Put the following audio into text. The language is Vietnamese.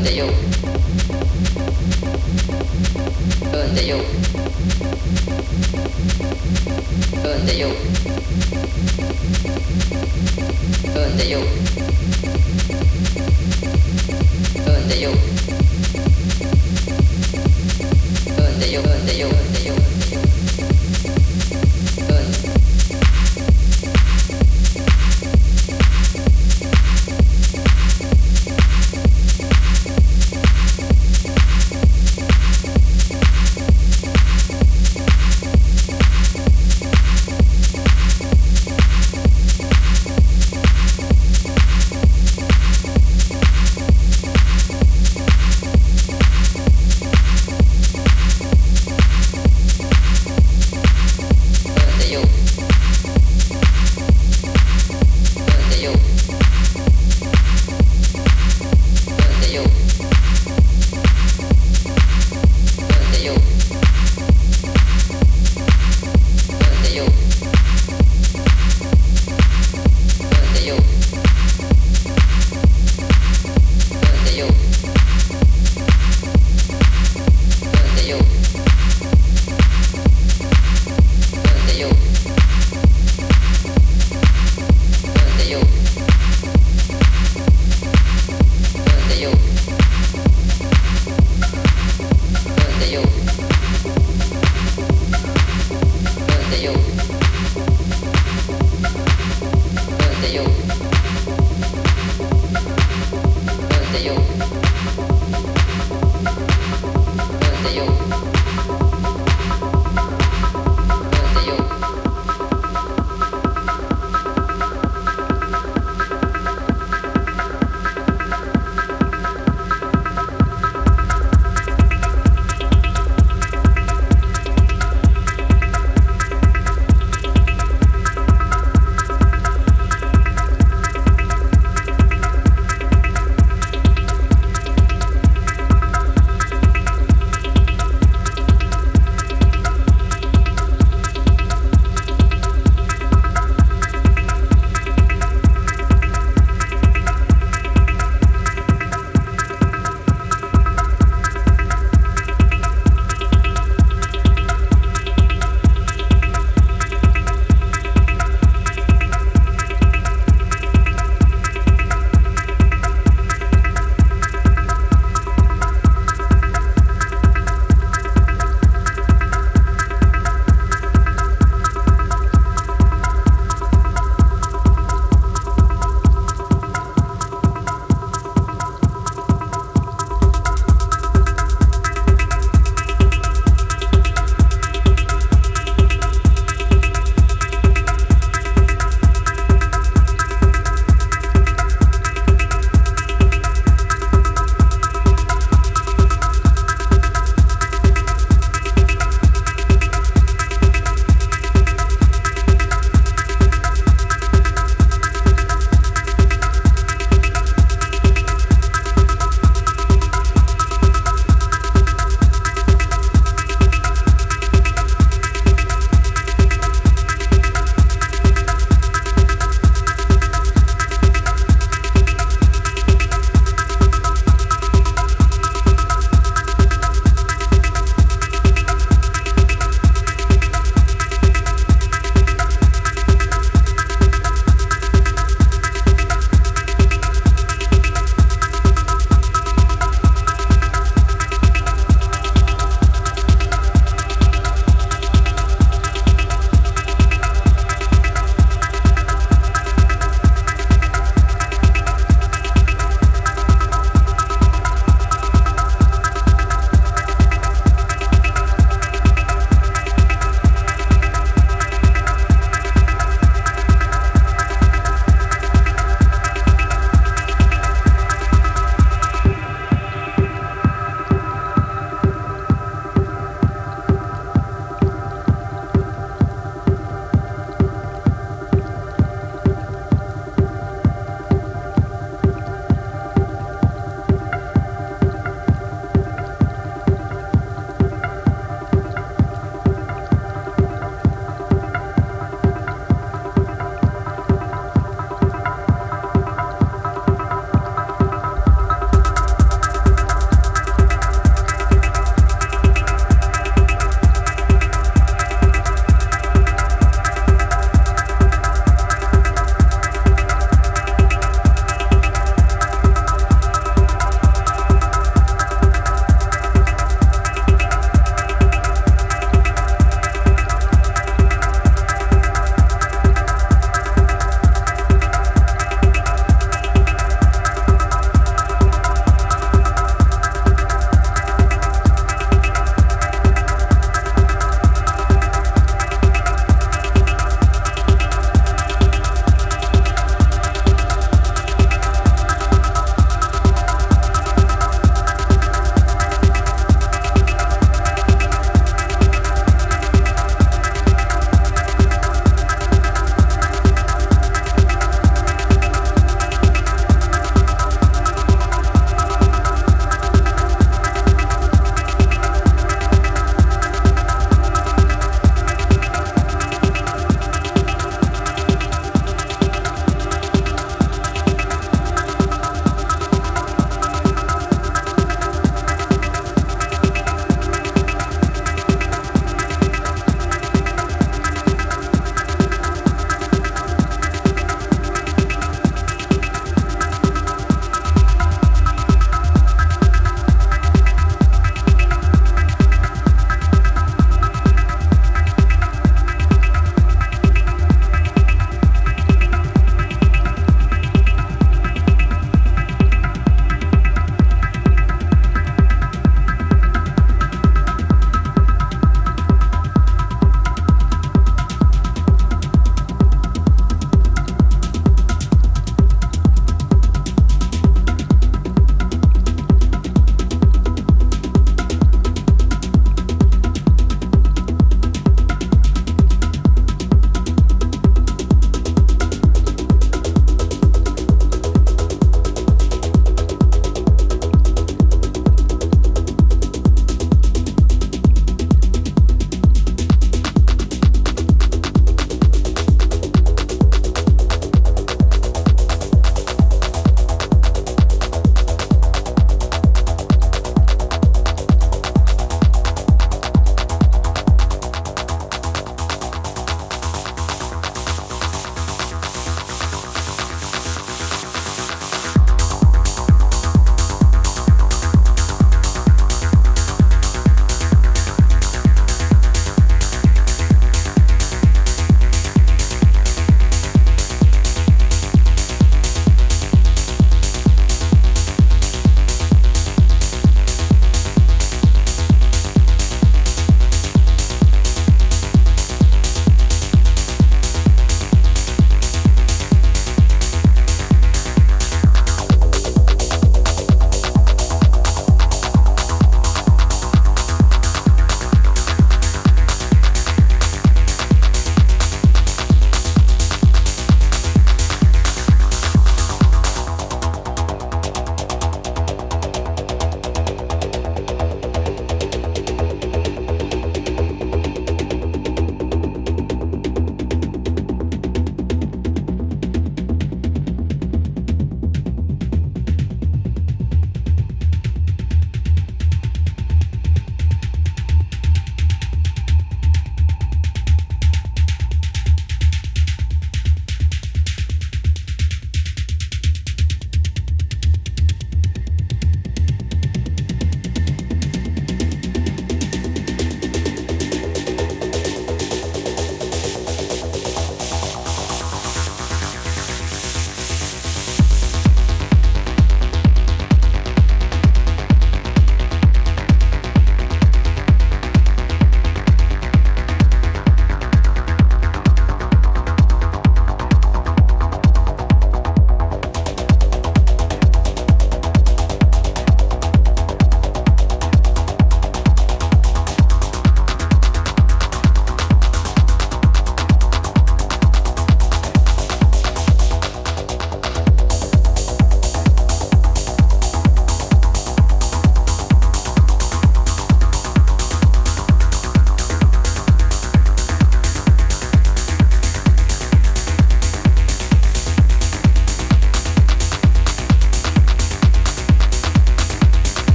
ってようんでようんでようんでようんでようんでようんでようんでよ